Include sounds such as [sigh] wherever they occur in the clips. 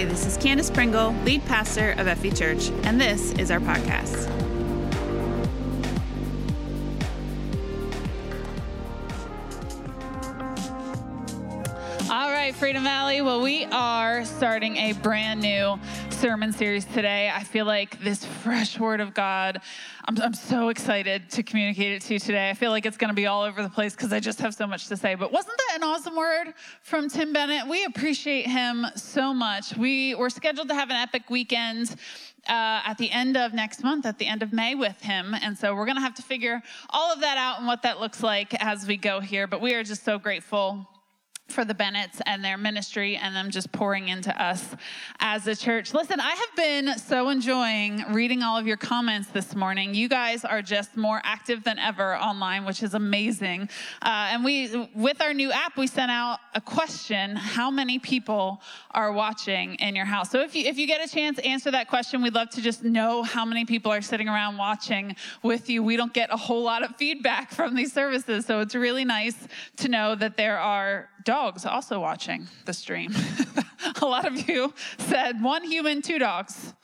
Hey, this is Candace Pringle, lead pastor of FV Church, and this is our podcast. All right, Freedom Valley. Well, we are starting a brand new sermon series today. I feel like this fresh word of God, I'm, I'm so excited to communicate it to you today. I feel like it's going to be all over the place because I just have so much to say. But wasn't that an awesome word from Tim Bennett? We appreciate him so much. We were scheduled to have an epic weekend. Uh, at the end of next month, at the end of May, with him. And so we're going to have to figure all of that out and what that looks like as we go here. But we are just so grateful for the Bennetts and their ministry and them just pouring into us as a church. Listen, I have been so enjoying reading all of your comments this morning. You guys are just more active than ever online, which is amazing. Uh, and we, with our new app, we sent out a question: How many people are watching in your house? So if you if you get a chance, answer that question. We'd love to just know how many people are sitting around watching with you. We don't get a whole lot of feedback from these services, so it's really nice to know that there are dogs also watching the stream. [laughs] a lot of you said one human, two dogs.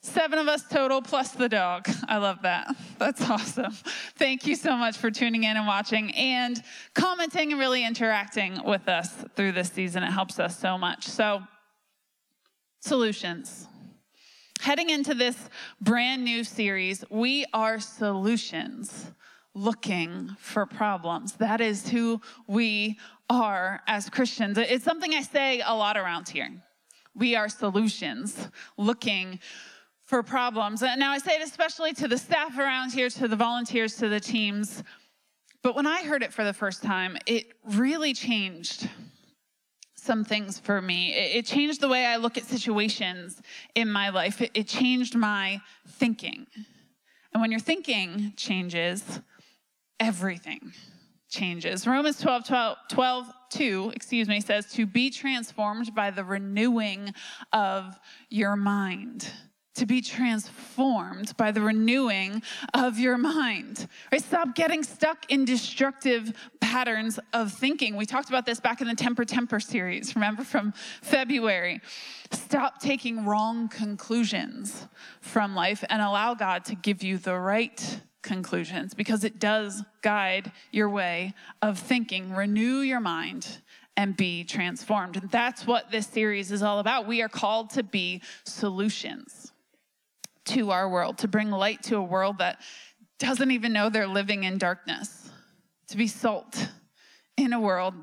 Seven of us total plus the dog. I love that. That's awesome. Thank you so much for tuning in and watching and commenting and really interacting with us through this season. It helps us so much. So, solutions. Heading into this brand new series, we are solutions looking for problems. That is who we are as Christians. It's something I say a lot around here. We are solutions looking for problems. And now I say it especially to the staff around here, to the volunteers, to the teams. But when I heard it for the first time, it really changed some things for me. It changed the way I look at situations in my life. It changed my thinking. And when your thinking changes, everything changes. Romans 12, 12, 12 2, excuse me, says to be transformed by the renewing of your mind. To be transformed by the renewing of your mind. Right? Stop getting stuck in destructive patterns of thinking. We talked about this back in the Temper Temper series, remember from February. Stop taking wrong conclusions from life and allow God to give you the right conclusions because it does guide your way of thinking. Renew your mind and be transformed. And that's what this series is all about. We are called to be solutions to our world, to bring light to a world that doesn't even know they're living in darkness, to be salt in a world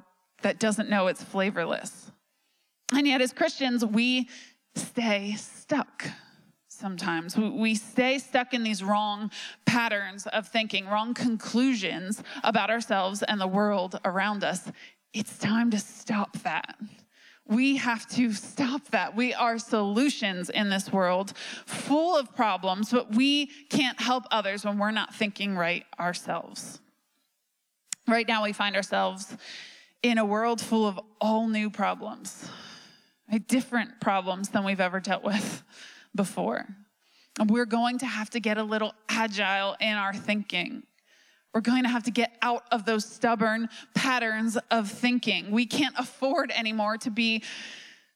that doesn't know it's flavorless. And yet, as Christians, we stay stuck sometimes. We stay stuck in these wrong patterns of thinking, wrong conclusions about ourselves and the world around us. It's time to stop that. We have to stop that. We are solutions in this world full of problems, but we can't help others when we're not thinking right ourselves. Right now, we find ourselves in a world full of all new problems, different problems than we've ever dealt with before. And we're going to have to get a little agile in our thinking. We're going to have to get out of those stubborn patterns of thinking. We can't afford anymore to be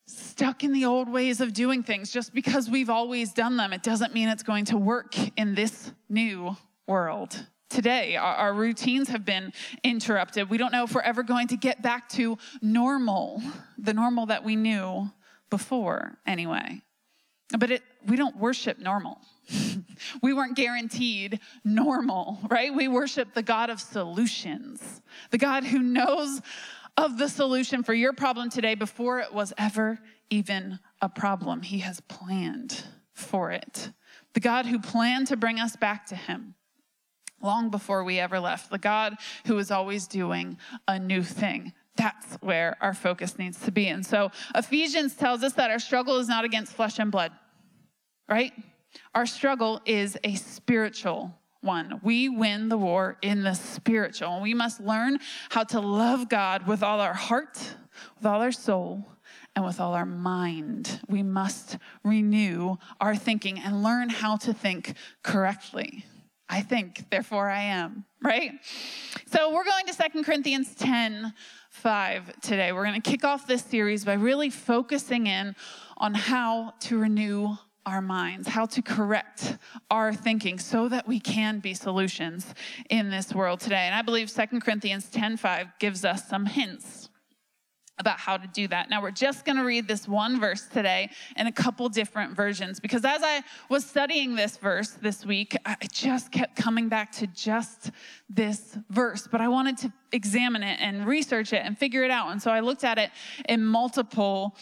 stuck in the old ways of doing things. Just because we've always done them, it doesn't mean it's going to work in this new world. Today, our, our routines have been interrupted. We don't know if we're ever going to get back to normal, the normal that we knew before, anyway. But it, we don't worship normal. [laughs] we weren't guaranteed normal, right? We worship the God of solutions, the God who knows of the solution for your problem today before it was ever even a problem. He has planned for it. The God who planned to bring us back to Him long before we ever left. The God who is always doing a new thing. That's where our focus needs to be. And so Ephesians tells us that our struggle is not against flesh and blood, right? Our struggle is a spiritual one. We win the war in the spiritual. And we must learn how to love God with all our heart, with all our soul, and with all our mind. We must renew our thinking and learn how to think correctly. I think, therefore I am, right? So we're going to Second Corinthians 10 5 today. We're going to kick off this series by really focusing in on how to renew our minds, how to correct our thinking so that we can be solutions in this world today. And I believe Second Corinthians 10 5 gives us some hints about how to do that. Now, we're just going to read this one verse today in a couple different versions because as I was studying this verse this week, I just kept coming back to just this verse, but I wanted to examine it and research it and figure it out. And so I looked at it in multiple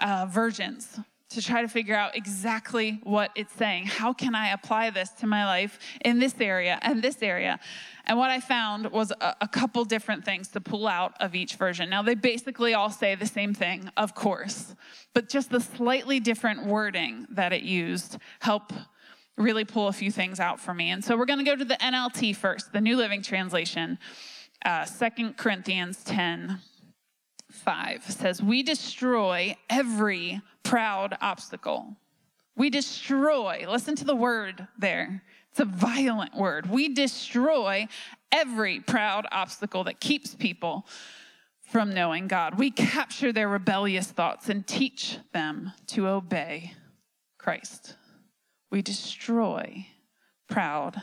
uh, versions to try to figure out exactly what it's saying. How can I apply this to my life in this area and this area? And what I found was a, a, couple different things to pull out of each version. Now, they basically all say the same thing, of course, but just the slightly different wording that it used help really pull a few things out for me. And so we're going to go to the NLT first, the New Living Translation, uh, 2 Corinthians 10 5 says, We destroy every proud obstacle. We destroy, listen to the word there. It's a violent word. We destroy every proud obstacle that keeps people from knowing God. We capture their rebellious thoughts and teach them to obey Christ. We destroy proud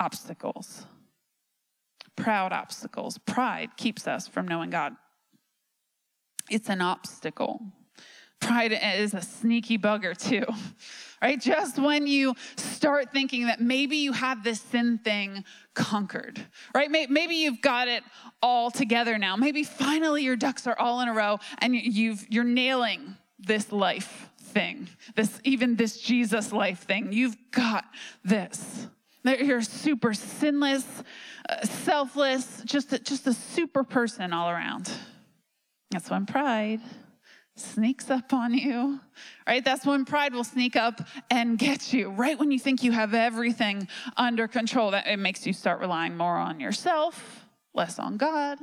obstacles. Proud obstacles. Pride keeps us from knowing God. It's an obstacle. Pride is a sneaky bugger, too [laughs] right? Just when you start thinking that maybe you have this sin thing conquered, right? Maybe you've got it all together now. Maybe finally your ducks are all in a row and you've, you're nailing this life thing, this even this Jesus life thing. You've got this. You're super sinless, uh, selfless, just a, just a super person all around. That's when pride sneaks up on you, right? That's when pride will sneak up and get you, right when you think you have everything under control. That it makes you start relying more on yourself, less on God.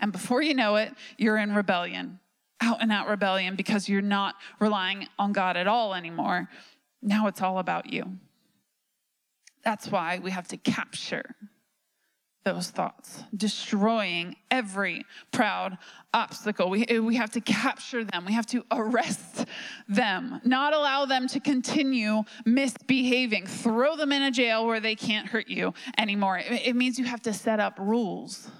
And before you know it, you're in rebellion, out and out rebellion because you're not relying on God at all anymore. Now it's all about you. That's why we have to capture those thoughts, destroying every proud obstacle. We, we have to capture them, we have to arrest them, not allow them to continue misbehaving, throw them in a jail where they can't hurt you anymore. It, it means you have to set up rules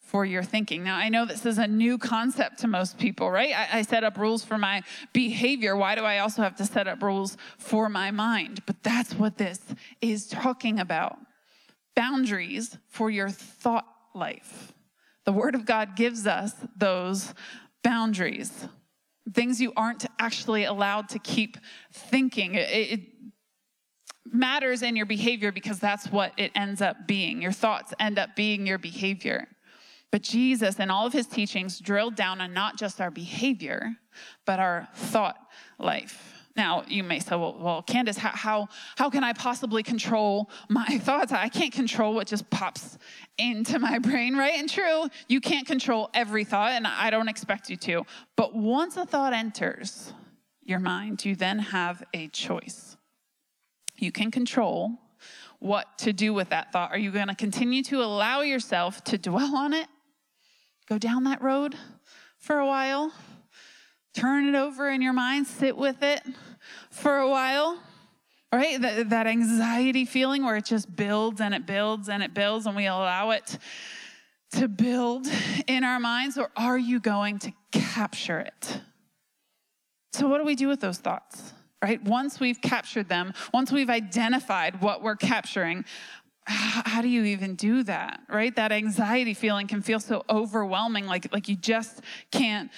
for your thinking. Now, I know this is a new concept to most people, right? I, I, set up rules for my behavior. Why do I also have to set up rules for my mind? But that's what this is talking about boundaries for your thought life. The Word of God gives us those boundaries, things you aren't actually allowed to keep thinking. It, it matters in your behavior because that's what it ends up being. Your thoughts end up being your behavior. But Jesus and all of his teachings drilled down on not just our behavior, but our thought life. Now, you may say, well, well Candace, how, how, how can I possibly control my [laughs] thoughts? I can't control what just pops into my brain, right? And true, you can't control every thought, and I don't expect you to. But once a thought enters your mind, you then have a choice. You can control what to do with that thought. Are you going to continue to allow yourself to dwell on it? Go down that road for a while? Turn it over in your mind, sit with it for a while, right? That, that anxiety feeling where it just builds and it builds and it builds, and we allow it to build in our minds, or are you going to capture it? So, what do we do with those thoughts? Right? Once we've captured them, once we've identified what we're capturing, how do you even do that right that anxiety feeling can feel so overwhelming like like you just can't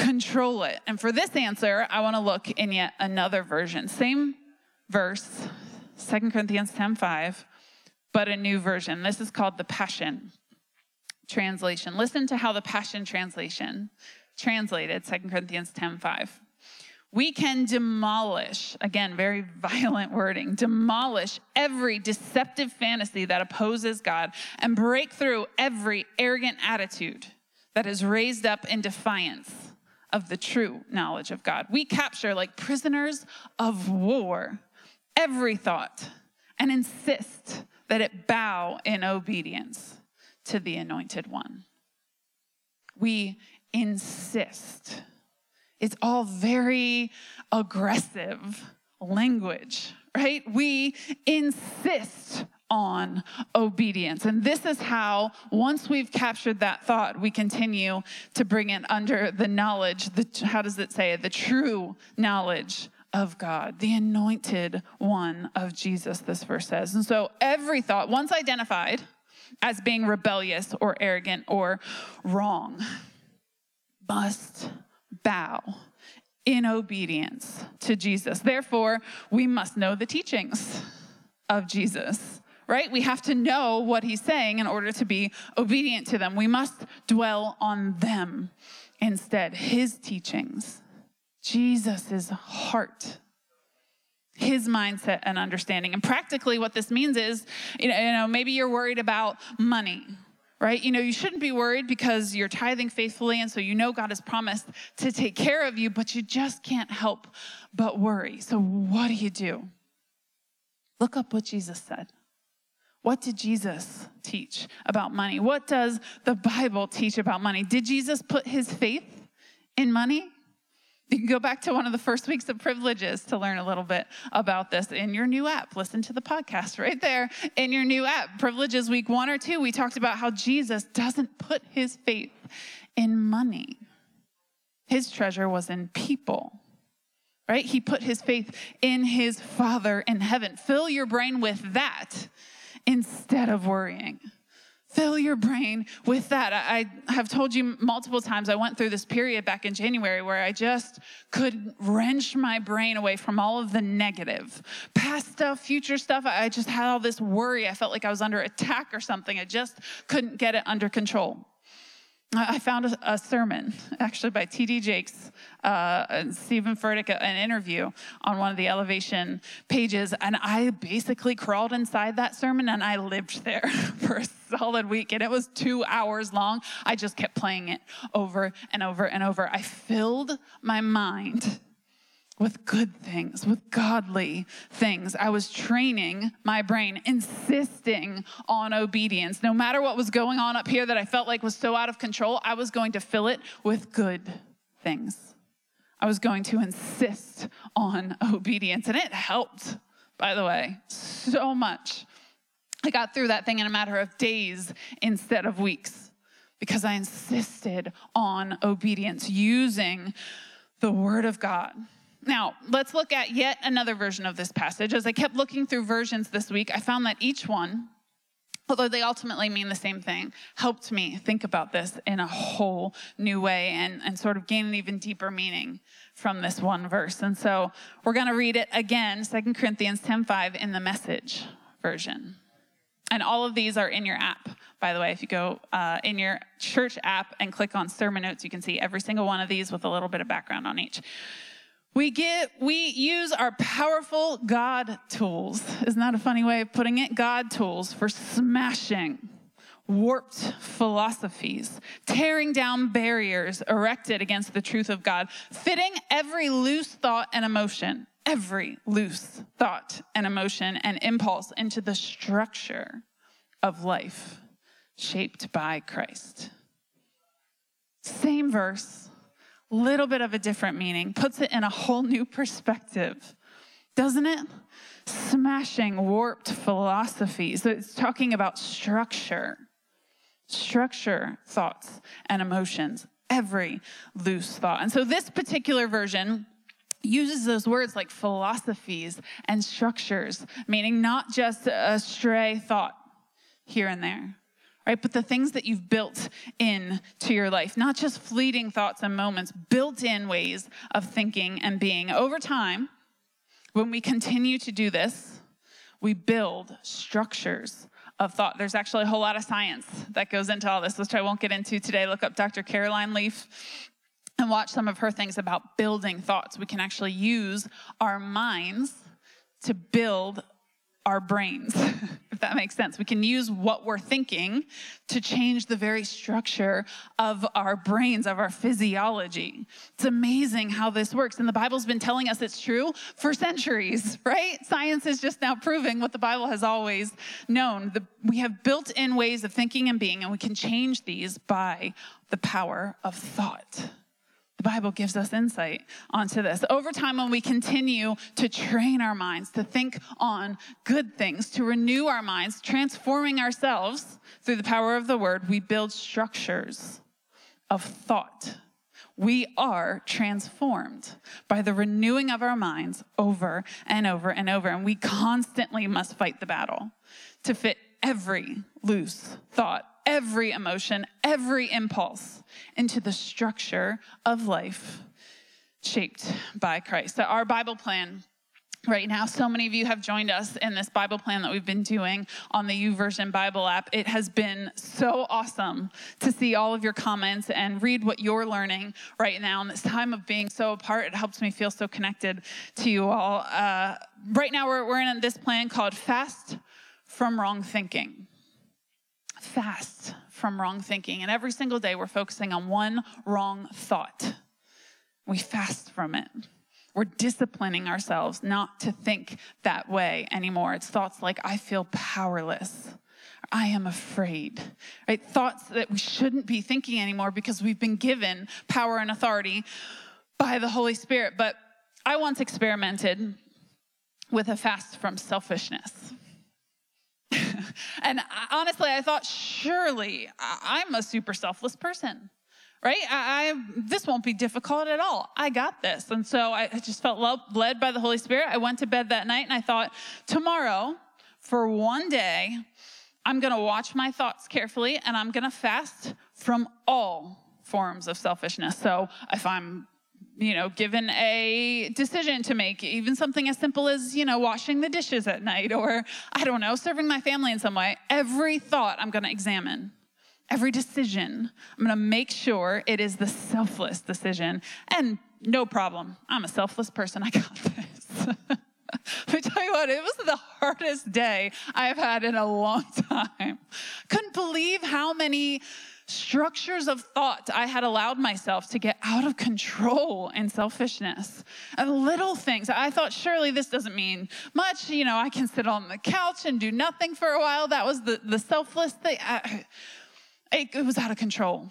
control it? And for this answer, I want to look in yet another version. Same verse, 2 Corinthians 10 5, but a new version. This is called the Passion Translation. Listen to how the Passion Translation translated 2 Corinthians 10 5. We can demolish, again, very [laughs] violent wording, demolish every deceptive fantasy that opposes God and break through every arrogant attitude that is raised up in defiance of the true knowledge of God. We capture, like prisoners of war, every thought and insist that it bow in obedience to the anointed one. We insist. It's all very aggressive language, right? We insist on obedience. And this is how, once we've captured that thought, we continue to bring it under the knowledge, the, how does it say? The true knowledge of God, the anointed one of Jesus, this verse says. And so every thought, once identified as being rebellious or arrogant or wrong, must bow in obedience to Jesus. Therefore, we must know the teachings of Jesus right? We have to know what he's saying in order to be obedient to them. We must dwell on them instead, his teachings, Jesus' heart. His mindset and understanding. And practically, what this means is you know, maybe you're worried about money, right? You know, you shouldn't be worried because you're tithing faithfully, and so you know God has promised to take care of you, but you just can't help but worry. So, what do you do? Look up what Jesus said. What did Jesus teach about money? What does the Bible teach about money? Did Jesus put his faith in money? You can go back to one of the first weeks of privileges to learn a little bit about this in your new app. Listen to the podcast right there in your new app. Privileges week one or two, we talked about how Jesus doesn't put his faith in money, his treasure was in people right? He put his faith in his Father in heaven. Fill your brain with that instead of worrying. Fill your brain with that. I, have told you multiple times, I went through this period back in January where I just could wrench my brain away from all of the negative, past stuff, future stuff. I just had all this worry. I felt like I was under attack or something. I just couldn't get it under control. I found a, a, sermon, actually by T.D. Jakes, uh, and Steven Furtick, an interview on one of the elevation pages, and I basically crawled inside that sermon and I lived there [laughs] for a solid week, and it was two hours long. I just kept playing it over and over and over. I filled my mind with good things, with godly things. I was training my brain, insisting on obedience. No matter what was going on up here that I felt like was so out of control, I was going to fill it with good things. I was going to insist on obedience. And it helped, by the way, so much. I got through that thing in a matter of days instead of weeks because I insisted on obedience using the Word of God. Now, let's look at yet another version of this passage. As I kept looking through versions this week, I found that each one, although they ultimately mean the same thing, helped me think about this in a whole new way and, and sort of gain an even deeper meaning from this one verse. And so we're going to read it again, 2 Corinthians 10:5 in the message version. And all of these are in your app, by the way. If you go uh, in your church app and click on sermon notes, you can see every single one of these with a little bit of background on each. We get we use our powerful God tools. Isn't that a funny way of putting it? God tools for smashing warped philosophies, tearing down barriers erected against the truth of God, fitting every loose thought and emotion, every loose thought and emotion and impulse into the structure of life shaped by Christ. Same verse, little bit of a different meaning, puts it in a whole new perspective, doesn't it? Smashing warped philosophies. It's talking about structure, structure, thoughts, and emotions, every loose thought. And so this particular version uses those words like philosophies and structures, meaning not just a stray thought here and there, right? But the things that you've built in to your life, not just fleeting thoughts and moments, built in ways of thinking and being. Over time, when we continue to do this, we build structures of thought. There's actually a whole lot of science that goes into all this, which I won't get into today. Look up Dr. Caroline Leaf and watch some of her things about building thoughts. We can actually use our minds to build our brains, [laughs] if that makes sense. We can use what we're thinking to change the very structure of our brains, of our physiology. It's amazing how this works. And the Bible's been telling us it's true for centuries, [laughs] right? Science is just now proving what the Bible has always known. The, we have built in ways of thinking and being, and we can change these by the power of thought. The Bible gives us insight onto this. Over time, when we continue to train our minds to think on good things, to renew our minds, transforming ourselves through the power of the word, we build structures of thought. We are transformed by the renewing of our minds over and over and over. And we constantly must fight the battle to fit every loose thought every emotion, every impulse into the structure of life shaped by Christ. So, our Bible plan right now. So many of you have joined us in this Bible plan that we've been doing on the YouVersion Bible app. It has been so awesome to see all of your comments and read what you're learning right now. In this time of being so apart, it helps me feel so connected to you all. Uh, right now, we're, we're in this plan called Fast from Wrong Thinking fast from wrong thinking. And every single day, we're focusing on one wrong thought. We fast from it. We're disciplining ourselves not to think that way anymore. It's thoughts like, I feel powerless. I am afraid, right? Thoughts that we shouldn't be thinking anymore because we've been given power and authority by the Holy Spirit. But I once experimented with a fast from selfishness. [laughs] and honestly, I thought, surely I'm a super selfless person, right? I, I, this won't be difficult at all. I got this. And so I just felt led by the Holy Spirit. I went to bed that night and I thought, tomorrow, for one day, I'm going to watch my thoughts carefully and I'm going to fast from all forms of selfishness. So if I'm you know, given a decision to make, even something as simple as, you know, washing the dishes at night or, I don't know, serving my family in some way, every thought I'm going to examine. Every decision, I'm to make sure it is the selfless decision. And no problem. I'm a selfless person. I got this. [laughs] Let me tell you what, it was the hardest day I've had in a long [laughs] time. Couldn't believe how many structures of thought I had allowed myself to get out of control and selfishness. And little things. I thought, surely this doesn't mean much. You know, I can sit on the couch and do nothing for a while. That was the, the selfless thing. I, it, it was out of control.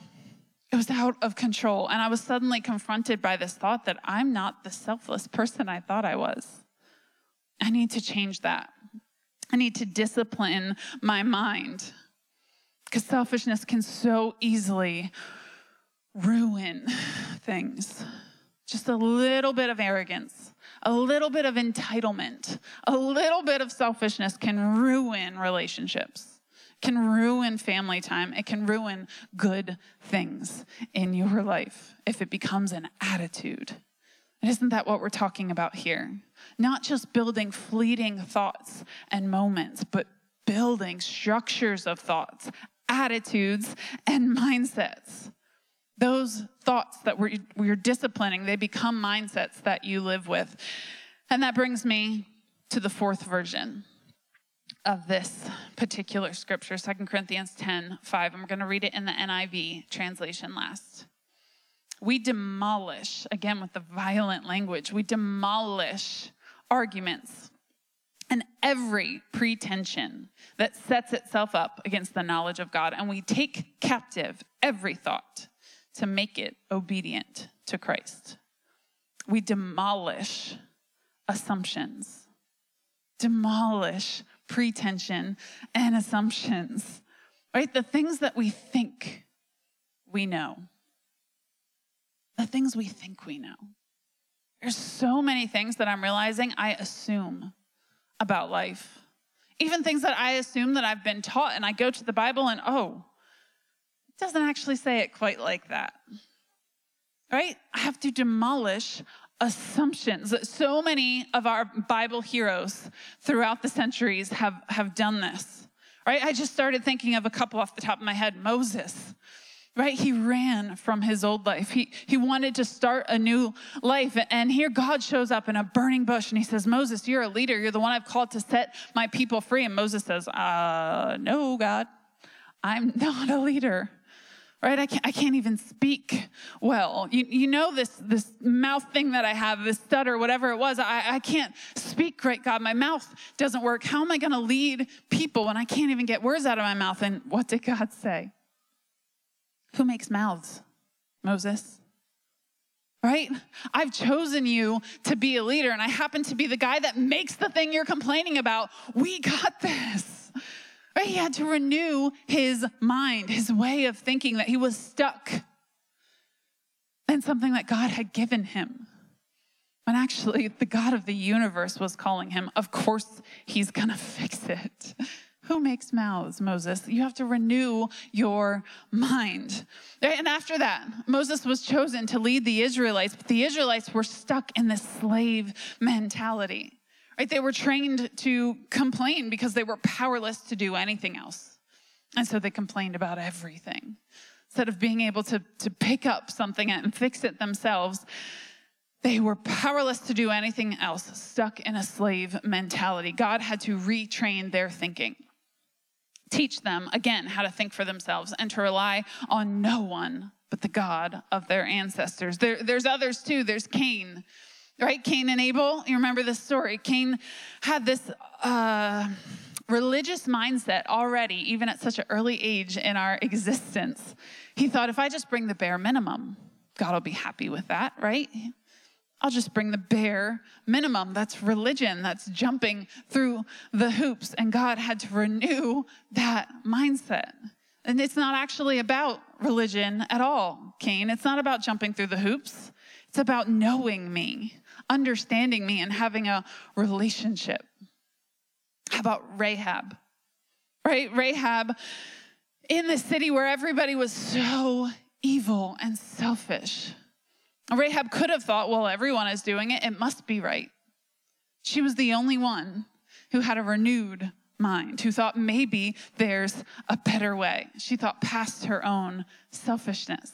It was out of control. And I was suddenly confronted by this thought that I'm not the selfless person I thought I was. I need to change that. I need to discipline my mind. Because selfishness can so easily ruin things. Just a little bit of arrogance, a little bit of entitlement, a little bit of selfishness can ruin relationships, can ruin family time. It can ruin good things in your life if it becomes an attitude. And isn't that what we're talking about here? Not just building fleeting thoughts and moments, but building structures of thoughts, attitudes, and mindsets. Those thoughts that we're, we're disciplining, they become mindsets that you live with. And that brings me to the fourth version of this particular scripture, 2 Corinthians 10 5. I'm going to read it in the NIV translation last. We demolish, again with the violent language, we demolish arguments and every pretension that sets itself up against the knowledge of God. And we take captive every thought to make it obedient to Christ. We demolish assumptions, demolish pretension and assumptions, right? The things that we think we know. The things we think we know. There's so many things that I'm realizing I assume about life. Even things that I assume that I've been taught, and I go to the Bible and, oh, it doesn't actually say it quite like that. Right? I have to demolish assumptions. So many of our Bible heroes throughout the centuries have, have done this. Right? I just started thinking of a couple off the top of my head Moses, right? He ran from his old life. He, he wanted to start a new life. And here God shows up in a burning bush and he says, Moses, you're a leader. You're the one I've called to set my people free. And Moses says, uh, No, God, I'm [laughs] not a leader. Right? I can't, I can't even speak well. You, you know this, this mouth thing that I have, this stutter, whatever it was. I, I can't speak great, God. My mouth doesn't work. How am I going to lead people when I can't even get words out of my mouth? And what did God say? Who makes mouths? Moses. Right? I've chosen you to be a leader, and I happen to be the guy that makes the thing you're complaining about. We got this. Right? He had to renew his mind, his way of thinking that he was stuck in something that God had given him. When actually, the God of the universe was calling him. Of course, he's gonna fix it. Who makes mouths, Moses? You have to renew your mind. And after that, Moses was chosen to lead the Israelites, but the Israelites were stuck in this slave mentality. Right? They were trained to complain because they were powerless to do anything else. And so they complained about everything. Instead of being able to, to pick up something and fix it themselves, they were powerless to do anything else, stuck in a slave mentality. God had to retrain their thinking teach them again how to think for themselves and to rely on no one but the God of their ancestors. There, there's others too. There's Cain, right? Cain and Abel. You remember this story? Cain had this uh, religious mindset already, even at such an early age in our existence. He thought, if I just bring the bare minimum, God will be happy with that, right? I'll just bring the bare minimum. That's religion. That's jumping through the hoops. And God had to renew that mindset. And it's not actually about religion at all, Cain. It's not about jumping through the hoops. It's about knowing me, understanding me, and having a relationship. How about Rahab? Right? Rahab in the city where everybody was so evil and selfish. Rahab could have thought, well, everyone is doing it, it must be right. She was the only one who had a renewed mind, who thought maybe there's a better way. She thought past her own selfishness.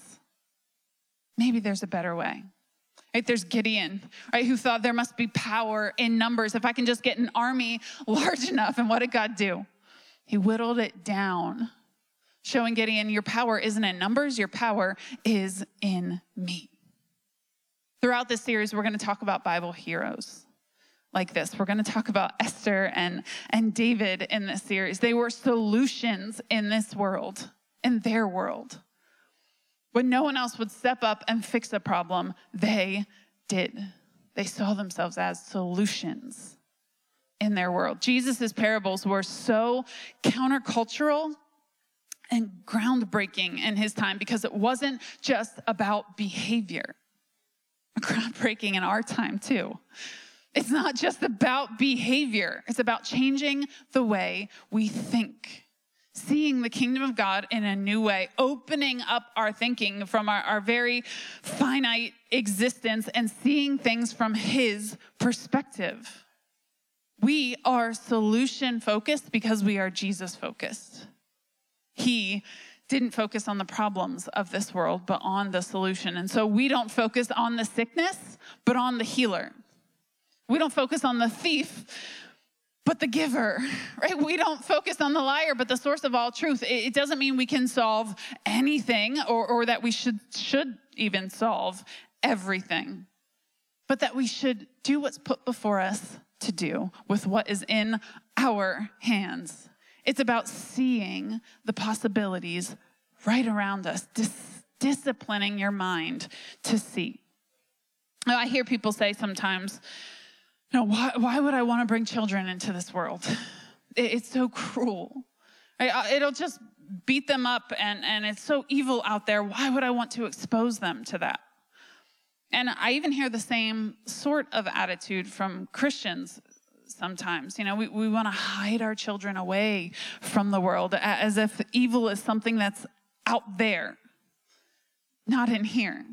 Maybe there's a better way. Right, there's Gideon, right, who thought there must be power in numbers. If I can just get an army [laughs] large enough. And what did God do? He whittled it down, showing Gideon, your power isn't in numbers, your power is in me. Throughout this series, we're going to talk about Bible heroes like this. We're going to talk about Esther and, and David in this series. They were solutions in this world, in their world. When no one else would step up and fix a problem, they did. They saw themselves as solutions in their world. Jesus' parables were so countercultural and groundbreaking in his time because it wasn't just about behavior [laughs] groundbreaking in our time, too. It's not just about behavior, it's about changing the way we think. Seeing the kingdom of God in a new way, opening up our thinking from our, our very finite existence and seeing things from His perspective. We are solution focused because we are Jesus focused. He didn't focus on the problems of this world, but on the solution. And so we don't focus on the sickness, but on the healer. We don't focus on the thief, but the giver, [laughs] right? We don't focus on the liar, but the source of all truth. It doesn't mean we can solve anything or, or that we should, should even solve everything, but that we should do what's put before us to do with what is in our hands. It's about seeing the possibilities right around us, dis- disciplining your mind to see. Now, I hear people say sometimes, "No, why, why would I want to bring children into this world? [laughs] It, it's so cruel. It'll just beat them up, and, and it's so evil out there. Why would I want to expose them to that? And I even hear the same sort of attitude from Christians sometimes. You know, we, we want to hide our children away from the world as if evil is something that's out there, not in here.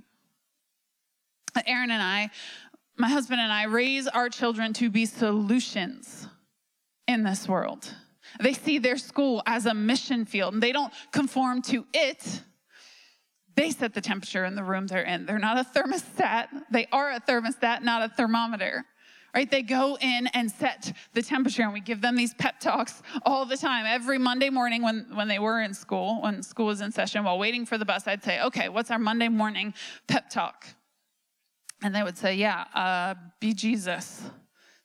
Aaron and I, my husband and I, raise our children to be solutions in this world. They see their school as a mission field and they don't conform to it, They set the temperature in the room they're in. They're not a thermostat. They are a thermostat, not a thermometer. Right? They go in and set the temperature, and we give them these pep talks all the time. Every Monday morning when, when they were in school, when school was in session, while waiting for the bus, I'd say, Okay, what's our Monday morning pep talk? And they would say, Yeah, uh, be Jesus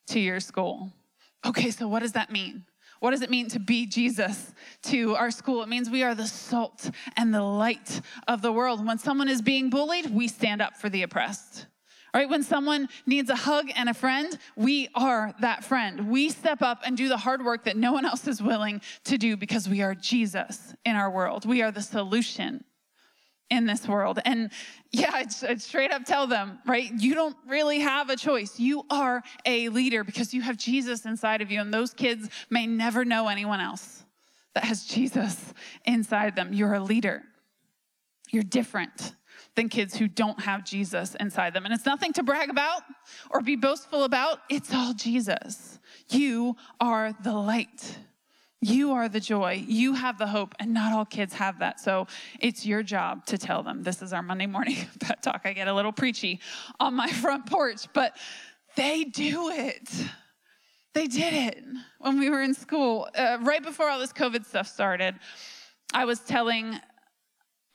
to your school. Okay, so what does that mean? What does it mean to be Jesus to our school? It means we are the salt and the light of the world. When someone is being bullied, we stand up for the oppressed. Right? When someone needs a hug and a friend, we are that friend. We step up and do the hard work that no one else is willing to do because we are Jesus in our world. We are the solution in this world. And yeah, I'd, I'd, straight up tell them, right? You don't really have a choice. You are a leader because you have Jesus inside of you, and those kids may never know anyone else that has Jesus inside them. You're a leader. You're different than kids who don't have Jesus inside them. And it's nothing to brag about or be boastful about, it's all Jesus. You are the light. You are the joy. You have the hope, and not all kids have that. So it's your job to tell them. This is our Monday morning [laughs] pet talk. I get a little preachy on my front porch, but they do it. They did it when we were in school. Uh, right before all this COVID stuff started, I was telling,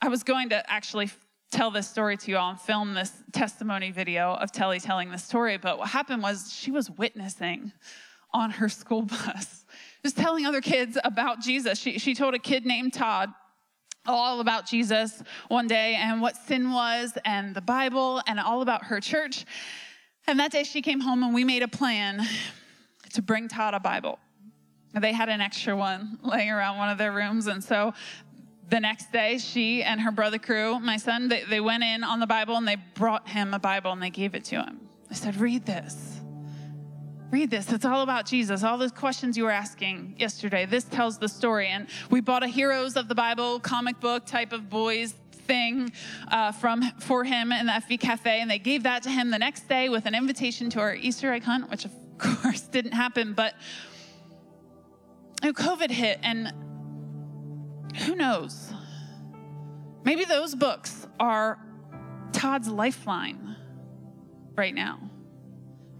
I was going to actually tell this story to you all and film this testimony video of Telly telling this story. But what happened was she was witnessing on her school [laughs] bus just telling other kids about Jesus. She, she told a kid named Todd all about Jesus one day and what sin was and the Bible and all about her church. And that day she came home and we made a plan to bring Todd a Bible. They had an extra one [laughs] laying around one of their rooms. And so the next day, she and her brother crew, my son, they, they went in on the Bible and they brought him a Bible and they gave it to him. I said, Read this. Read this. It's all about Jesus. All those questions you were asking yesterday. This tells the story. And we bought a Heroes of the Bible comic book type of boys thing uh, from for him in the FV Cafe, and they gave that to him the next day with an invitation to our Easter egg hunt, which of [laughs] course didn't happen. But COVID hit, and who knows? Maybe those books are Todd's lifeline right now.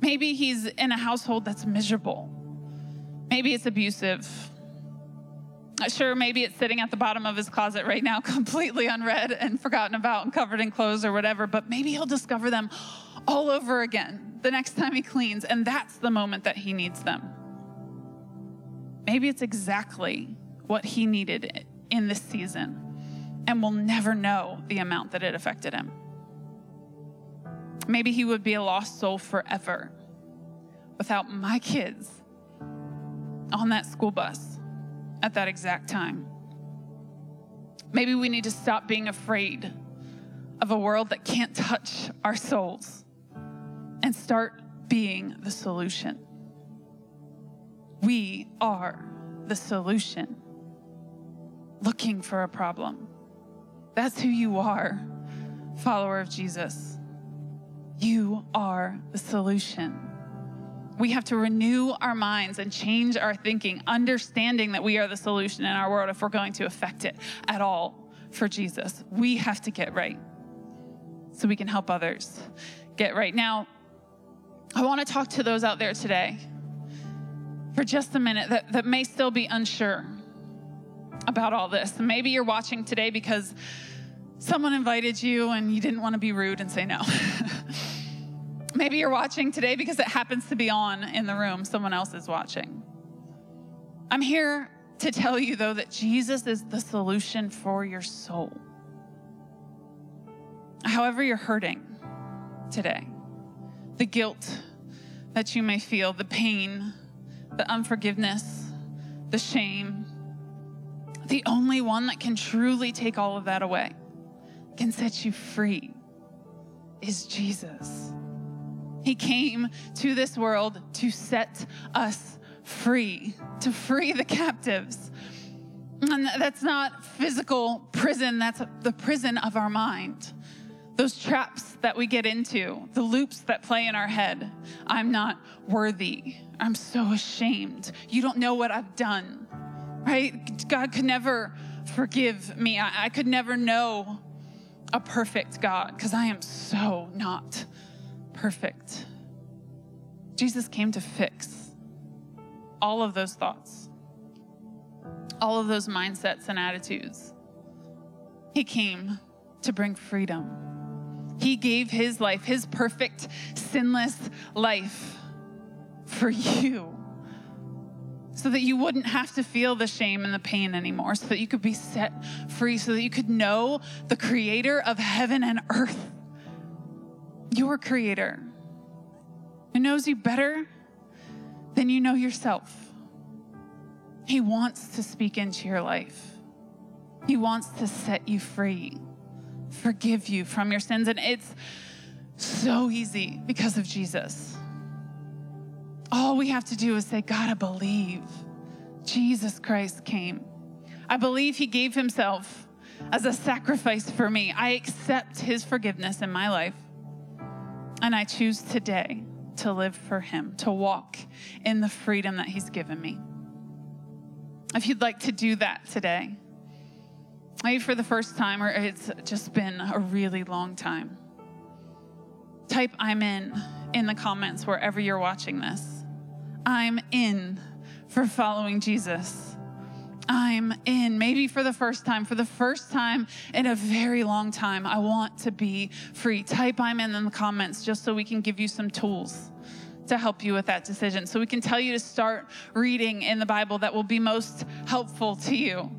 Maybe he's in a household that's miserable. Maybe it's abusive. Sure, maybe it's sitting at the bottom of his closet right now, [laughs] completely unread and forgotten about and covered in clothes or whatever, but maybe he'll discover them all over again the next time he cleans, and that's the moment that he needs them. Maybe it's exactly what he needed in this season, and we'll never know the amount that it affected him. Maybe he would be a lost soul forever without my kids on that school bus at that exact time. Maybe we need to stop being afraid of a world that can't touch our souls and start being the solution. We are the solution. Looking for a problem. That's who you are, follower of Jesus. You are the solution. We have to renew our minds and change our thinking, understanding that we are the solution in our world if we're going to affect it at all for Jesus. We have to get right so we can help others get right. Now, I want to talk to those out there today for just a minute that, that may still be unsure about all this. Maybe you're watching today because someone invited you and you didn't want to be rude and say no. [laughs] Maybe you're watching today because it happens to be on in the room, someone else is watching. I'm here to tell you, though, that Jesus is the solution for your soul. However, you're hurting today, the guilt that you may feel, the pain, the unforgiveness, the shame, the only one that can truly take all of that away can set you free is Jesus. He came to this world to set us free, to free the captives. And that's not physical prison, that's the prison of our mind. Those traps that we get into, the loops that play in our head. I'm not worthy. I'm so ashamed. You don't know what I've done, right? God could never forgive me. I, I could never know a perfect God, because I am so not perfect. Jesus came to fix all of those thoughts, all of those mindsets and attitudes. He came to bring freedom. He gave his life, his perfect, sinless life for you so that you wouldn't have to feel the shame and the pain anymore, so that you could be set free, so that you could know the creator of heaven and earth, your creator, who knows you better than you know yourself. He wants to speak into your life, He wants to set you free, forgive you from your sins. And it's so easy because of Jesus. All we have to do is say, God, I believe Jesus Christ came. I believe he gave himself as a sacrifice for me. I accept his forgiveness in my life. And I choose today to live for him, to walk in the freedom that he's given me. If you'd like to do that today, maybe for the first time, or it's just been a really long time, type I'm in in the comments wherever you're watching this. I'm in for following Jesus. I'm in, maybe for the first time, for the first time in a very long time. I want to be free. Type I'm in in the comments just so we can give you some tools to help you with that decision. So we can tell you to start reading in the Bible that will be most helpful to you.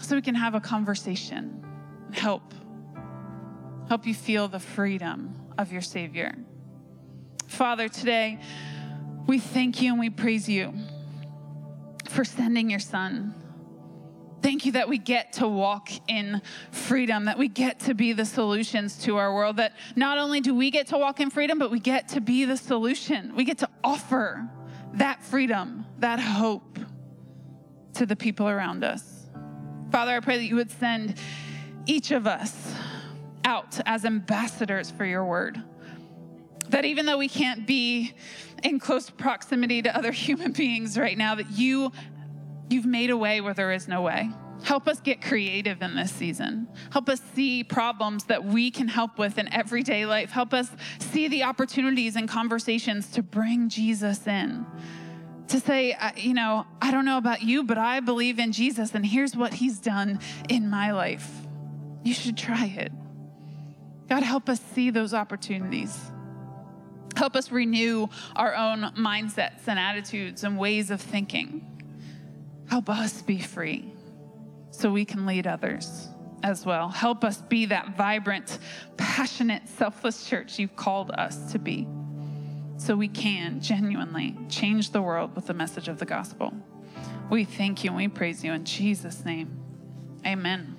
So we can have a conversation help help you feel the freedom of your Savior. Father, today we thank you and we praise you for sending your son. Thank you that we get to walk in freedom, that we get to be the solutions to our world, that not only do we get to walk in freedom, but we get to be the solution. We get to offer that freedom, that hope to the people around us. Father, I pray that you would send each of us out as ambassadors for your word. That even though we can't be in close proximity to other [laughs] human beings right now, that you you've made a way where there is no way. Help us get creative in this season. Help us see problems that we can help with in everyday life. Help us see the opportunities and conversations to bring Jesus in. To say, uh, you know, I don't know about you, but I believe in Jesus, and here's what he's done in my life. You should try it. God, help us see those opportunities. Help us renew our own mindsets and attitudes and ways of thinking. Help us be free so we can lead others as well. Help us be that vibrant, passionate, selfless church you've called us to be so we can genuinely change the world with the message of the gospel. We thank you and we praise you in Jesus' name. Amen.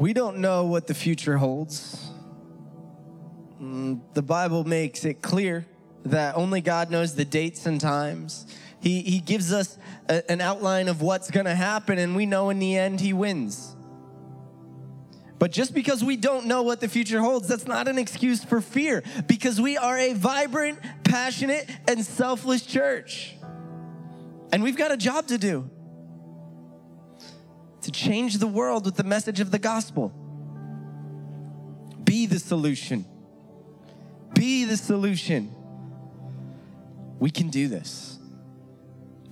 We don't know what the future holds. Mm, the Bible makes it clear that only God knows the dates and times. He, he gives us a, an outline of what's going to happen, and we know in the end He wins. But just because we don't know what the future holds, that's not an excuse for fear because we are a vibrant, passionate, and selfless church. And we've got a job to do to change the world with the message of the gospel. Be the solution. Be the solution. We can do this.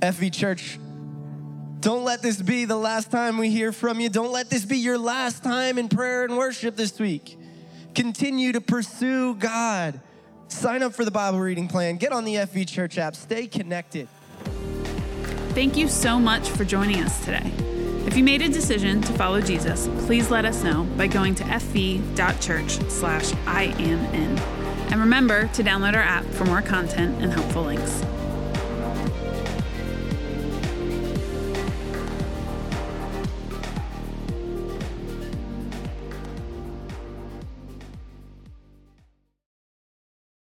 FV Church, don't let this be the last time we hear from you. Don't let this be your last time in prayer and worship this week. Continue to pursue God. Sign up for the Bible reading plan. Get on the FV Church app. Stay connected. Thank you so much for joining us today. If you made a decision to follow Jesus, please let us know by going to fv.church slash I am in. And remember to download our app for more content and helpful links.